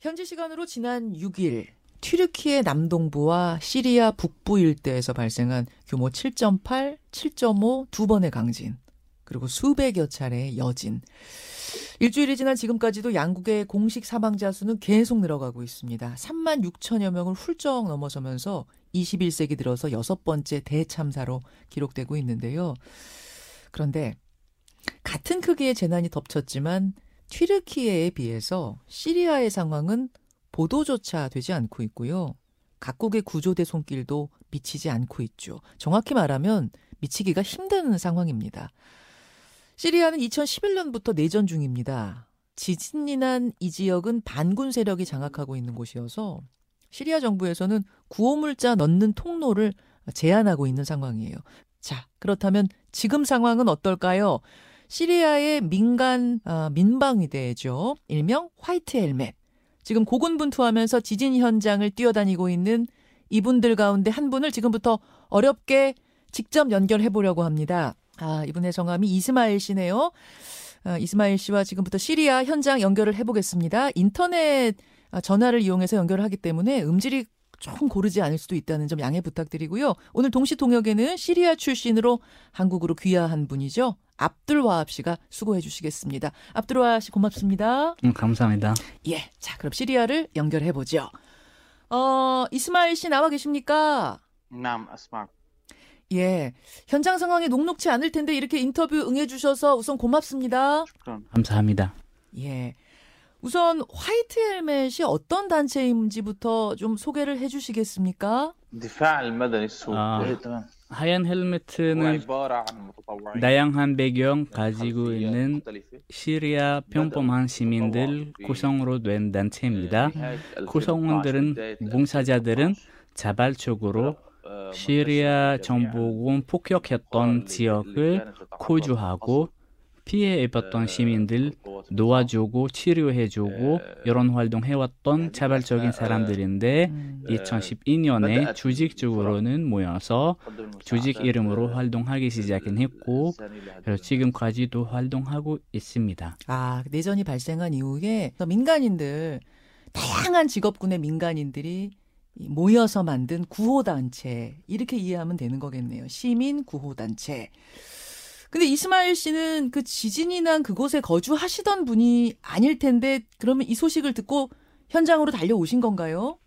현지 시간으로 지난 6일 튀르키의 남동부와 시리아 북부 일대에서 발생한 규모 7.8, 7.5 두 번의 강진, 그리고 수백여 차례의 여진. 일주일이 지난 지금까지도 양국의 공식 사망자 수는 계속 늘어가고 있습니다. 3만 6천여 명을 훌쩍 넘어서면서 21세기 들어서 여섯 번째 대참사로 기록되고 있는데요. 그런데 같은 크기의 재난이 덮쳤지만 튀르키예에 비해서 시리아의 상황은 보도조차 되지 않고 있고요. 각국의 구조대 손길도 미치지 않고 있죠. 정확히 말하면 미치기가 힘든 상황입니다. 시리아는 2011년부터 내전 중입니다. 지진이 난 이 지역은 반군 세력이 장악하고 있는 곳이어서 시리아 정부에서는 구호물자 넣는 통로를 제한하고 있는 상황이에요. 자, 그렇다면 지금 상황은 어떨까요? 시리아의 민간 어, 민방위대죠. 일명 화이트 헬멧. 지금 고군분투하면서 지진 현장을 뛰어다니고 있는 이분들 가운데 한 분을 지금부터 어렵게 직접 연결해 보려고 합니다. 아, 이분의 성함이 이스마일 씨네요. 아, 이스마일 씨와 지금부터 시리아 현장 연결을 해보겠습니다. 인터넷 아, 전화를 이용해서 연결을 하기 때문에 음질이 조금 고르지 않을 수도 있다는 점 양해 부탁드리고요. 오늘 동시 통역에는 시리아 출신으로 한국으로 귀화한 분이죠. 압둘와합 씨가 수고해 주시겠습니다. 압둘와합 씨 고맙습니다. 음, 감사합니다. 예. 자, 그럼 시리아를 연결해 보죠. 어, 이스마일 씨 나와 계십니까? 남 아스마. 예. 현장 상황이 녹록치 않을 텐데 이렇게 인터뷰 응해 주셔서 우선 고맙습니다. 감사합니다. 예. 우선 화이트 헬멧이 어떤 단체인지부터 좀 소개를 해 주시겠습니까? 아, 하얀 헬멧은 다양한 배경 가지고 있는 시리아 평범한 시민들 구성으로 된 단체입니다. 구성원들은 봉사자들은 자발적으로 시리아 정부군 폭격했던 지역을 어, 코주하고 피해 입었던 시민들 도와주고 치료해주고 이런 활동 해왔던 자발적인 사람들인데 음. 2012년에 조직적으로는 모여서 조직 이름으로 활동하기 시작은 했고 그래서 지금까지도 활동하고 있습니다. 아, 내전이 발생한 이후에 민간인들 다양한 직업군의 민간인들이 이 모여서 만든 구호단체 이렇게 이해하면 되는 거겠네요. 시민 구호단체. 근데 이스마일 씨는 그 지진이 난 그곳에 거주하시던 분이 아닐 텐데 그러면 이 소식을 듣고 현장으로 달려오신 건가요?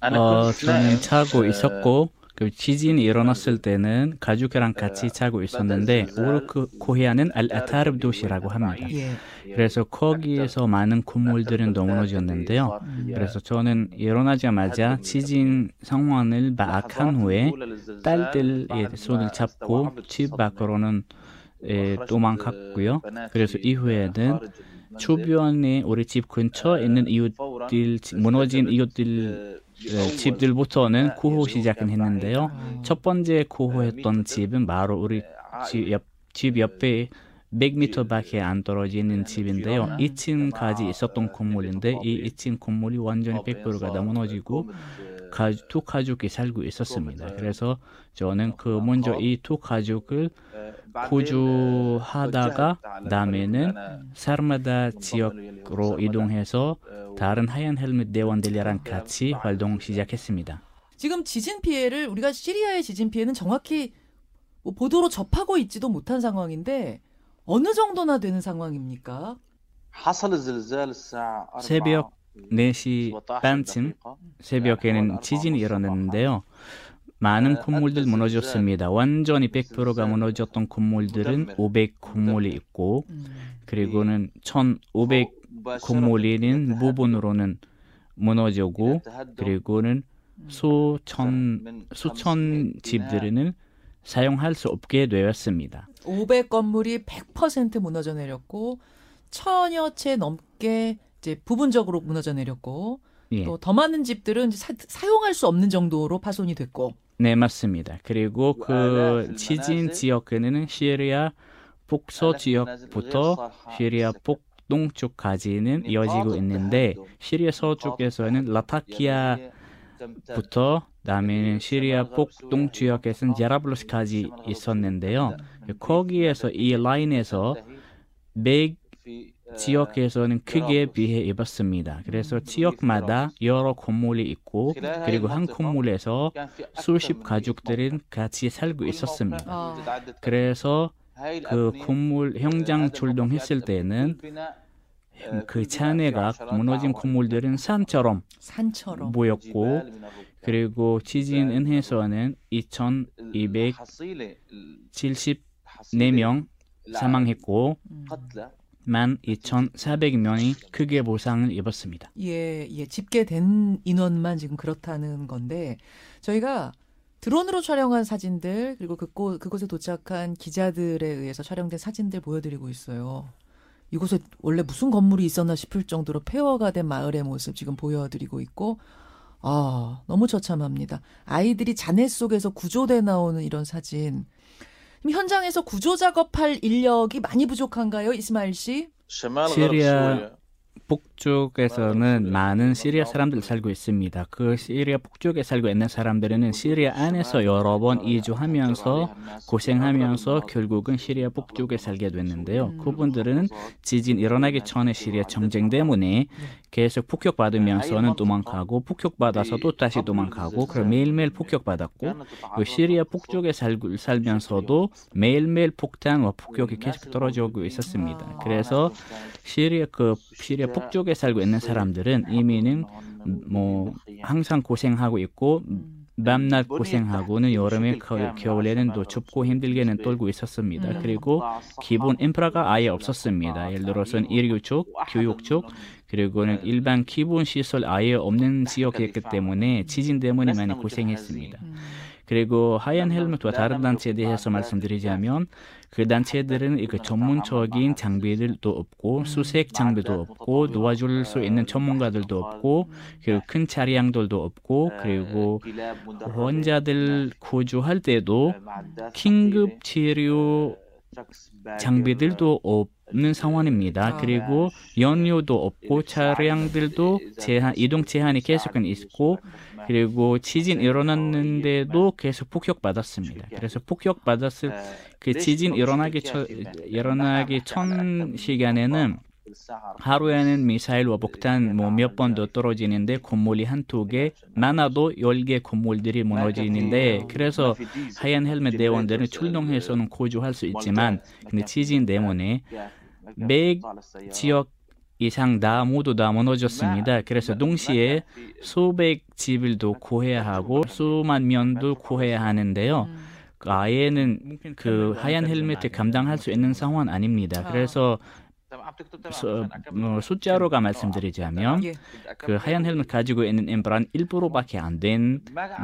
어, 저는 자고 있었고 그 지진이 일어났을 때는 가족이랑 같이 자고 있었는데 오르크 코히아는 알 아타르브 도시라고 합니다. 예. 그래서 거기에서 많은 건물들은 너무 무너졌는데요. 그래서 저는 일어나자마자 지진 상황을 파악한 후에 딸들의 손을 잡고 집 밖으로는 에, 도망갔고요. 그래서 이후에는 주변에 우리 집 근처에 있는 이웃들 무너진 이웃들 에, 집들부터는 구호 시작은 했는데요. 첫 번째 구호했던 집은 바로 우리 집, 옆, 집 옆에 100m밖에 안 떨어지는 집인데요. 2층까지 있었던 건물인데 이 2층 건물이 완전히 100%가 다 무너지고 가두 가족이 살고 있었습니다. 그래서 저는 그 먼저 이 두 가족을 구조하다가 다음에는 사르마다 지역으로 이동해서 다른 하얀 헬멧 대원들이랑 같이 활동 시작했습니다. 지금 지진 피해를 우리가 시리아의 지진 피해는 정확히 뭐 보도로 접하고 있지도 못한 상황인데 어느 정도나 되는 상황입니까? 새벽 4시 반쯤 새벽에는 지진이 일어났는데요. 많은 건물들 무너졌습니다. 완전히 100%가 무너졌던 건물들은 500 건물이 있고 음. 그리고는 1,500 건물이는 부분으로는 무너지고 그리고는 수천 수천 집들은 사용할 수 없게 되었습니다. 500 건물이 100% 무너져 내렸고 천여 채 넘게 이제 부분적으로 무너져 내렸고 예. 또더 많은 집들은 이제 사, 사용할 수 없는 정도로 파손이 됐고. 네, 맞습니다. 그리고 그 지진 지역에는 시리아 북서 지역부터 시리아 북 동쪽까지는 이어지고 있는데 시리아 서쪽에서는 라타키아부터 다음에는 시리아 북동 지역에서는 제라블루스까지 있었는데요. 거기에서 이 라인에서 100 지역에서는 크기에 비해 입었습니다. 그래서 지역마다 여러 건물이 있고 그리고 한 건물에서 수십 가족들은 같이 살고 있었습니다. 아. 그래서 그 건물 현장 출동했을 때는 그 잔해가 무너진 건물들은 산처럼 산처럼. 보였고 그리고 지진 은혜소는 2,274명 사망했고 음. 12,400명이 크게 보상을 입었습니다. 예, 예. 집계된 인원만 지금 그렇다는 건데 저희가 드론으로 촬영한 사진들 그리고 그곳 그곳에 도착한 기자들에 의해서 촬영된 사진들 보여드리고 있어요. 이곳에 원래 무슨 건물이 있었나 싶을 정도로 폐허가 된 마을의 모습 지금 보여드리고 있고 아 너무 처참합니다. 아이들이 잔해 속에서 구조돼 나오는 이런 사진. 그럼 현장에서 구조 작업할 인력이 많이 부족한가요, 이스마일 씨? 시리아 북 쪽에서는 많은 시리아 사람들 살고 있습니다. 그 시리아 북쪽에 살고 있는 사람들은 시리아 안에서 여러 번 이주하면서 고생하면서 결국은 시리아 북쪽에 살게 됐는데요. 음. 그분들은 지진 일어나기 전에 시리아 전쟁 때문에 계속 폭격받으면서는 도망가고 폭격받아서 또 다시 도망가고 그럼 매일매일 폭격받았고 그 시리아 북쪽에 살고 살면서도 매일매일 폭탄과 폭격이 계속 떨어지고 있었습니다. 그래서 시리아 그 시리아 북쪽 에 살고 있는 사람들은 이미는 뭐 항상 고생하고 있고 음. 밤낮 고생하고는 여름에 겨, 겨울에는 또 춥고 힘들게는 떨고 있었습니다. 음. 그리고 기본 인프라가 아예 없었습니다. 예를 들어서는 일교 쪽, 교육 쪽, 그리고는 일반 기본 시설 아예 없는 지역이었기 때문에 지진 때문에 많이 고생했습니다. 음. 그리고 하얀 헬멧과 다른 단체에 대해서 말씀드리자면 그 단체들은 그 전문적인 장비들도 없고 수색 장비도 없고 도와줄 수 있는 전문가들도 없고 그리고 큰 차량들도 없고 그리고 환자들 구조할 때도 긴급 치료 장비들도 없 는 상황입니다. 아. 그리고 연료도 없고 차량들도 제한 이동 제한이 계속은 있고 그리고 지진 일어났는데도 계속 폭격 받았습니다. 그래서 폭격 받았을 그 지진 일어나기 전 일어나기 전 시간에는 하루에는 미사일과 폭탄 뭐 몇 번도 떨어지는데 건물이 한두 개 많아도 열 개 건물들이 무너지는데 그래서 하얀 헬멧 대원들은 출동해서는 구조할 수 있지만 근데 지진 때문에 백 지역 이상 다 모두 다 무너졌습니다. 그래서 동시에 수백 집을도 구해야 하고 수만 명도 구해야 하는데요. 아예는 그 하얀 헬멧을 감당할 수 있는 상황 아닙니다. 그래서 수, 뭐 숫자로가 말씀드리자면 예. 그 하얀 헬멧 가지고 있는 인프라는 1%밖에 안 된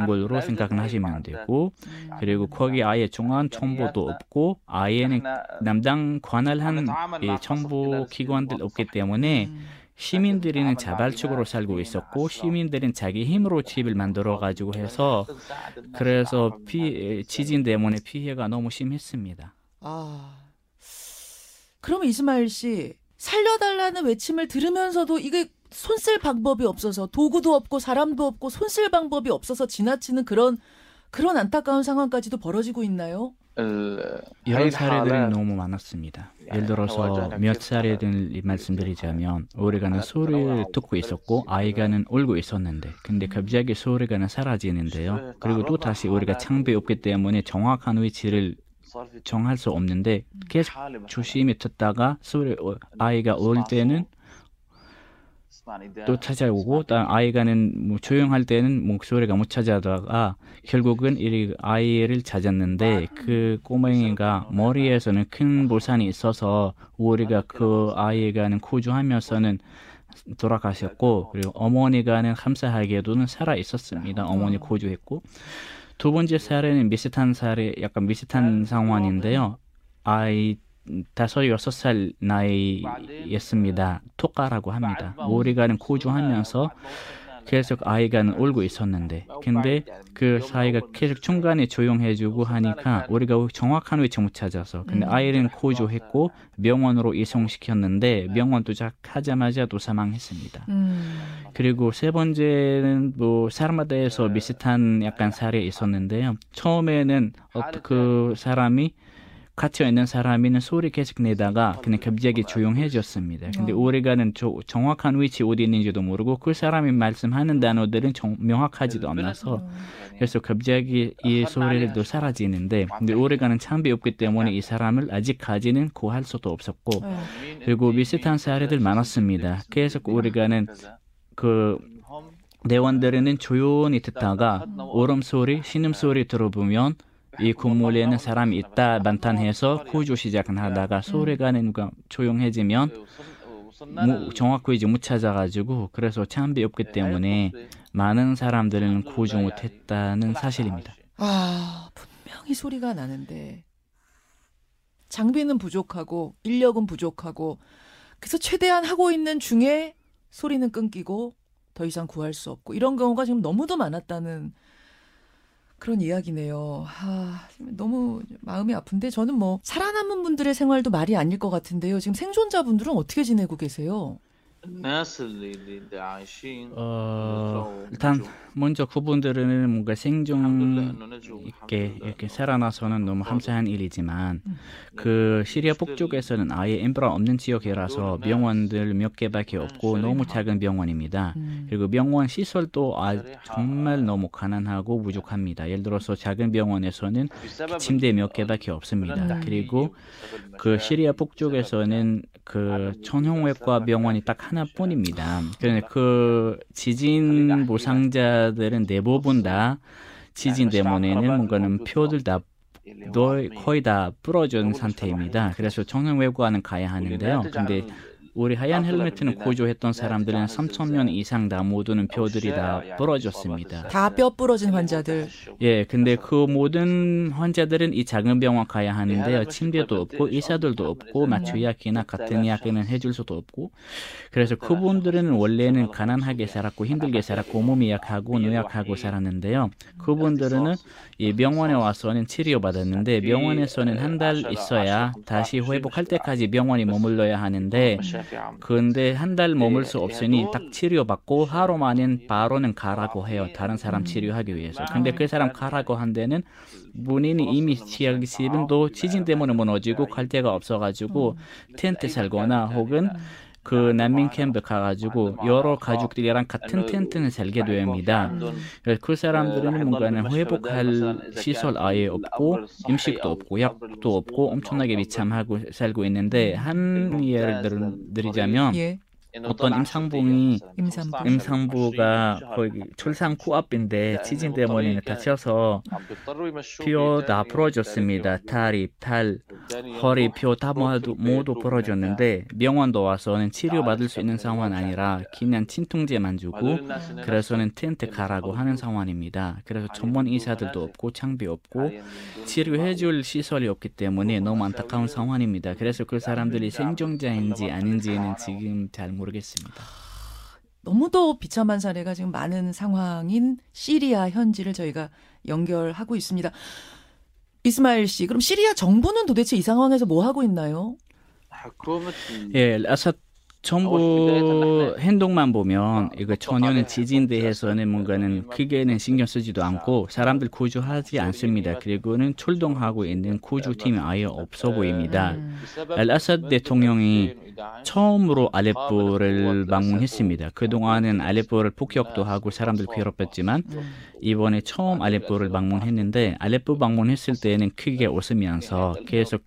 걸로 생각하시면 되고 음. 그리고 거기 아예 중앙 정보도 없고 아예는 남당 관할한 이 정보 기관들 없기 때문에 음. 시민들은 자발적으로 살고 있었고 시민들은 자기 힘으로 집을 만들어 가지고 해서 그래서 피, 지진 때문에 피해가 너무 심했습니다. 아. 그러면 이스마일 씨 살려달라는 외침을 들으면서도 이게 손쓸 방법이 없어서 도구도 없고 사람도 없고 손쓸 방법이 없어서 지나치는 그런 그런 안타까운 상황까지도 벌어지고 있나요? 이런 사례들이 너무 많았습니다. 예를 들어서 몇 사례들 말씀드리자면 우리가는 소리를 듣고 있었고 아이가는 울고 있었는데 근데 갑자기 소리가는 사라지는데요. 그리고 또 다시 우리가 창비 없기 때문에 정확한 위치를 정할 수 없는데 계속 조심히 듣다가 소리 어, 아이가 울 때는 또 찾아오고 또 아이가는 뭐 조용할 때는 목소리가 못 찾아다가 결국은 이 아이를 찾았는데 그 꼬맹이가 머리에서는 큰 볼산이 있어서 우리가 그 아이가는 구조하면서는 돌아가셨고 그리고 어머니가는 감사하게도는 살아 있었습니다. 어머니 구조했고 두 번째 사례는 비슷한 사례, 약간 비슷한 상황인데요. 아이 다섯 여섯 살 나이였습니다. 토카라고 합니다. 우리가는 구조하면서 계속 아이가는 울고 있었는데, 근데 그 사이가 계속 중간에 조용해지고 하니까 우리가 정확한 위치 못 찾아서, 근데 음. 아이는 구조했고 병원으로 이송시켰는데 병원 도착하자마자 또 사망했습니다. 음. 그리고 세 번째는 뭐 사람마다에서 비슷한 약간 사례 있었는데요. 처음에는 어떤 그 사람이 갇혀 있는 사람이는 소리 계속 내다가 그냥 갑자기 조용해졌습니다. 근데 어. 우리가는 저, 정확한 위치 어디 있는지도 모르고 그 사람이 말씀하는 단어들은 정, 명확하지도 않아서 그래서 갑자기 이 소리도 사라지는데 근데 우리가는 창비 없기 때문에 이 사람을 아직까지는 구할 수도 없었고 네. 그리고 비슷한 사례들 많았습니다. 계속 우리가는 그 대원들은 조용히 듣다가 울음소리, 신음소리 들어보면 이 건물에는 사람이 있다 반탄해서 구조 시작을 하다가 소리가 뭔가 조용해지면 무, 정확히 이제 못 찾아가지고 그래서 창비 없기 때문에 많은 사람들은 구조 못했다는 사실입니다. 아, 분명히 소리가 나는데 장비는 부족하고 인력은 부족하고 그래서 최대한 하고 있는 중에 소리는 끊기고 더 이상 구할 수 없고 이런 경우가 지금 너무도 많았다는 그런 이야기네요. 아, 너무 마음이 아픈데 저는 뭐 살아남은 분들의 생활도 말이 아닐 것 같은데요. 지금 생존자분들은 어떻게 지내고 계세요? الناس اللي اللي اللي عايشين 어, نجوا- 일단 نجوا. 먼저 그분들은 뭔가 الحمد لله 생존 انه نجوا 있게 الحمد 이렇게 لله. 살아나서는 너무 감사한 일이지만 음. 그 시리아 북쪽에서는 아예 엠브라 없는 지역이라서 병원들 몇 개밖에 없고 너무 작은 병원입니다. 음. 그리고 병원 시설도 아, 정말 너무 가난하고 부족합니다. 예를 들어서 작은 병원에서는 بسبب 침대 몇 ال- 개밖에 없습니다. 음. 그리고 بسبب 그 المشاكل 시리아 وبسبب 북쪽에서는 그 천형외과 병원이 딱 하나뿐입니다. 그런데 그러니까 그 지진 보상자들은 대부분 다 지진 때문에는 뭔가는 표들 다 거의 다 부러진 상태입니다. 그래서 청년외과는 가야 하는데요. 근데 우리 하얀 헬멧은 고조했던 사람들은 3천명 이상 다 모두는 뼈들이 다 부러졌습니다. 다 뼈 부러진 환자들. 예, 근데 그 모든 환자들은 이 작은 병원 가야 하는데요. 침대도 없고 의사들도 없고 마취 약이나 같은 약에는 해줄 수도 없고 그래서 그분들은 원래는 가난하게 살았고 힘들게 살았고 몸이 약하고 노약하고 살았는데요. 그분들은 이 병원에 와서는 치료받았는데 병원에서는 한 달 있어야 다시 회복할 때까지 병원에 머물러야 하는데 근데 한 달 머물 수 없으니 딱 치료받고 하루 만엔 바로는 가라고 해요. 다른 사람 치료하기 위해서. 근데 그 사람 가라고 한 데는 본인이 이미 치약 집은도 지진 때문에 무너지고 갈 데가 없어가지고 텐트 살거나 혹은 그 난민 캠프 가가지고 여러 가족들이랑 같은 텐트는 살게 됩니다. 그 사람들은 뭔가는 회복할 시설 아예 없고 음식도 없고 약도 없고 엄청나게 비참하고 살고 있는데 한 예를 들- 드리자면 예. 어떤 임상봉이 임산부. 임산부가 거기 출산 코앞인데 지진 때문에 다쳐서 뼈다 부러졌습니다. 다리, 팔, 허리 뼈다 모두, 모두 부러졌는데 병원도 와서는 치료받을 수 있는 상황 아니라 그냥 진통제만 주고 그래서는 텐트 가라고 하는 상황입니다. 그래서 전문 의사들도 없고 장비 없고 치료해 줄 시설이 없기 때문에 너무 안타까운 상황입니다. 그래서 그 사람들이 생존자인지 아닌지는 지금 잘 모르겠습니다. 너무도 비참한 사례가 지금 많은 상황인 시리아 현지를 저희가 연결하고 있습니다. 이스마일 씨, 그럼 시리아 정부는 도대체 이 상황에서 뭐 하고 있나요? 아, 그러면 예, 아사 정부 행동만 보면 이거 전혀는 지진 대해서는 뭔가는 크게는 신경 쓰지도 않고 사람들 구조하지 않습니다. 그리고는 출동하고 있는 구조팀이 아예 없어 보입니다. 음. 알아사 대통령이 처음으로 알레포를 방문했습니다. 그동안은 알레포를 폭격도 하고 사람들 괴롭혔지만 이번에 처음 알레포를 방문했는데 알레포 방문했을 때는 크게 웃으면서 계속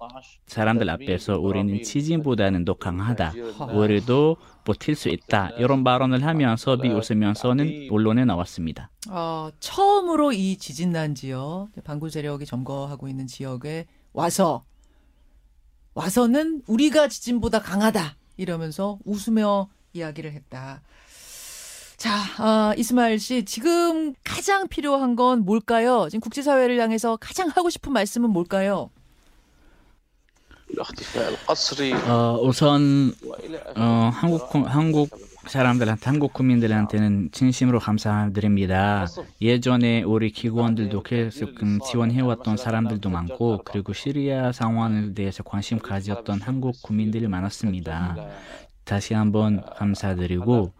사람들 앞에서 우리는 지진보다는 더 강하다. 우리도 버틸 수 있다. 이런 발언을 하면서 비웃으면서는 언론에 나왔습니다. 어, 처음으로 이 지진 난 지역, 반군 세력이 점거하고 있는 지역에 와서 와서는 우리가 지진보다 강하다 이러면서 웃으며 이야기를 했다. 자, 아, 이스마일 씨, 지금 가장 필요한 건 뭘까요? 지금 국제사회를 향해서 가장 하고 싶은 말씀은 뭘까요? 어, 우선 어, 한국 한국 사람들한테 한국 국민들한테는 진심으로 감사드립니다. 예전에 우리 기관들도 계속 음, 지원해왔던 사람들도 많고 그리고 시리아 상황에 대해서 관심 가졌던 한국 국민들이 많았습니다. 다시 한번 감사드리고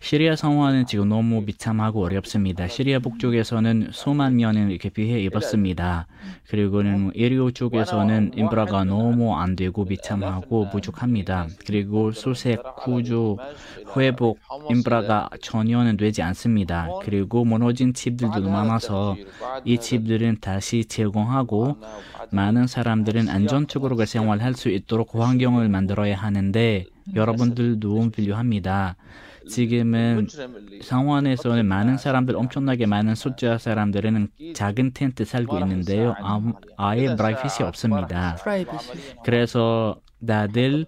시리아 상황은 지금 너무 비참하고 어렵습니다. 시리아 북쪽에서는 수만 명은 이렇게 피해 입었습니다. 그리고는 이리오 쪽에서는 인프라가 너무 안 되고 비참하고 부족합니다. 그리고 수색, 구조, 회복 인프라가 전혀는 되지 않습니다. 그리고 무너진 집들도 많아서 이 집들은 다시 제공하고 많은 사람들은 안전적으로 생활할 수 있도록 환경을 만들어야 하는데 여러분들 도움 필요합니다. 지금은 상원에서는 많은 사람들 엄청나게 많은 숫자 사람들은 작은 텐트 살고 있는데요. 아, 예 브라이빗이 없습니다. 그래서 다들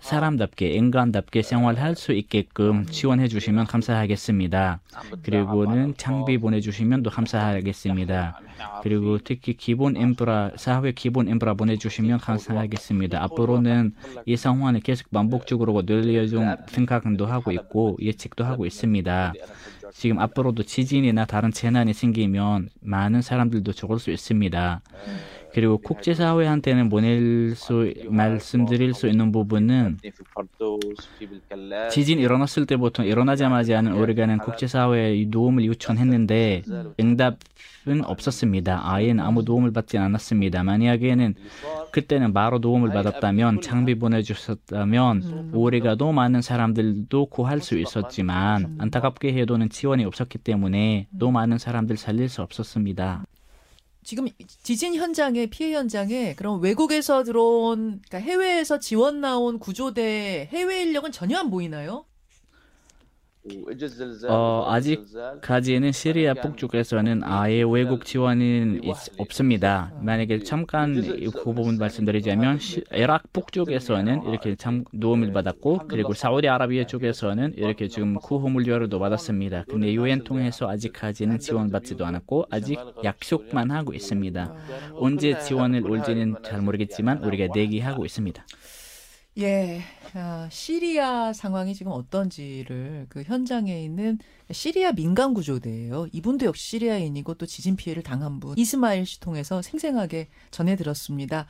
사람답게 인간답게 생활할 수 있게끔 지원해 주시면 감사하겠습니다. 그리고는 장비 보내주시면 또 감사하겠습니다. 그리고 특히 기본 인프라 사회 기본 인프라 보내주시면 감사하겠습니다. 앞으로는 이 상황을 계속 반복적으로 늘려좀 생각도 하고 있고 예측도 하고 있습니다. 지금 앞으로도 지진이나 다른 재난이 생기면 많은 사람들도 죽을 수 있습니다. 그리고 국제사회한테는 보낼 수 말씀드릴 수 있는 부분은 지진 일어났을 때부터 일어나자마자는 우리가는 국제사회에 도움을 요청했는데 응답은 없었습니다. 아예는 아무 도움을 받지 않았습니다. 만약에는 그때는 바로 도움을 받았다면 장비 보내주셨다면 우리가 더 많은 사람들도 구할 수 있었지만 안타깝게 해도는 지원이 없었기 때문에 더 많은 사람들 살릴 수 없었습니다. 지금 지진 현장에 피해 현장에 그럼 외국에서 들어온 그러니까 해외에서 지원 나온 구조대 해외 인력은 전혀 안 보이나요? 어, 아직까지는 시리아 북쪽에서는 아예 외국 지원은 없습니다. 만약에 잠깐 그 부분 말씀드리자면 시, 이락 북쪽에서는 이렇게 참 도움을 받았고 그리고 사우디아라비아 쪽에서는 이렇게 지금 구호물료를 받았습니다. 근데 유엔 통해서 아직까지는 지원받지도 않았고 아직 약속만 하고 있습니다. 언제 지원을 올지는 잘 모르겠지만 우리가 대기하고 있습니다. 예, 아, 시리아 상황이 지금 어떤지를 그 현장에 있는 시리아 민간 구조대예요. 이분도 역시 시리아인이고 또 지진 피해를 당한 분 이스마일 씨 통해서 생생하게 전해 들었습니다.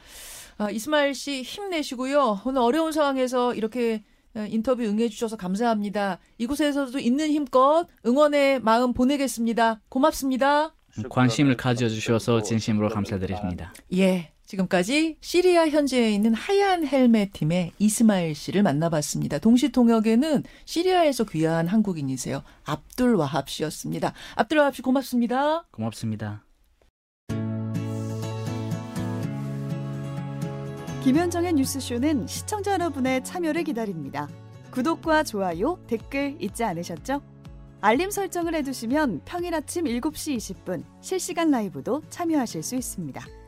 아, 이스마일 씨 힘내시고요. 오늘 어려운 상황에서 이렇게 어, 인터뷰 응해 주셔서 감사합니다. 이곳에서도 있는 힘껏 응원의 마음 보내겠습니다. 고맙습니다. 관심을 가져주셔서 진심으로 감사드립니다. 예. 지금까지 시리아 현지에 있는 하얀 헬멧 팀의 이스마일 씨를 만나봤습니다. 동시 통역에는 시리아에서 귀화한 한국인이세요. 압둘 와합 씨였습니다. 압둘 와합 씨 고맙습니다. 고맙습니다. 김현정의 뉴스쇼는 시청자 여러분의 참여를 기다립니다. 구독과 좋아요, 댓글 잊지 않으셨죠? 알림 설정을 해두시면 평일 아침 7시 20분 실시간 라이브도 참여하실 수 있습니다.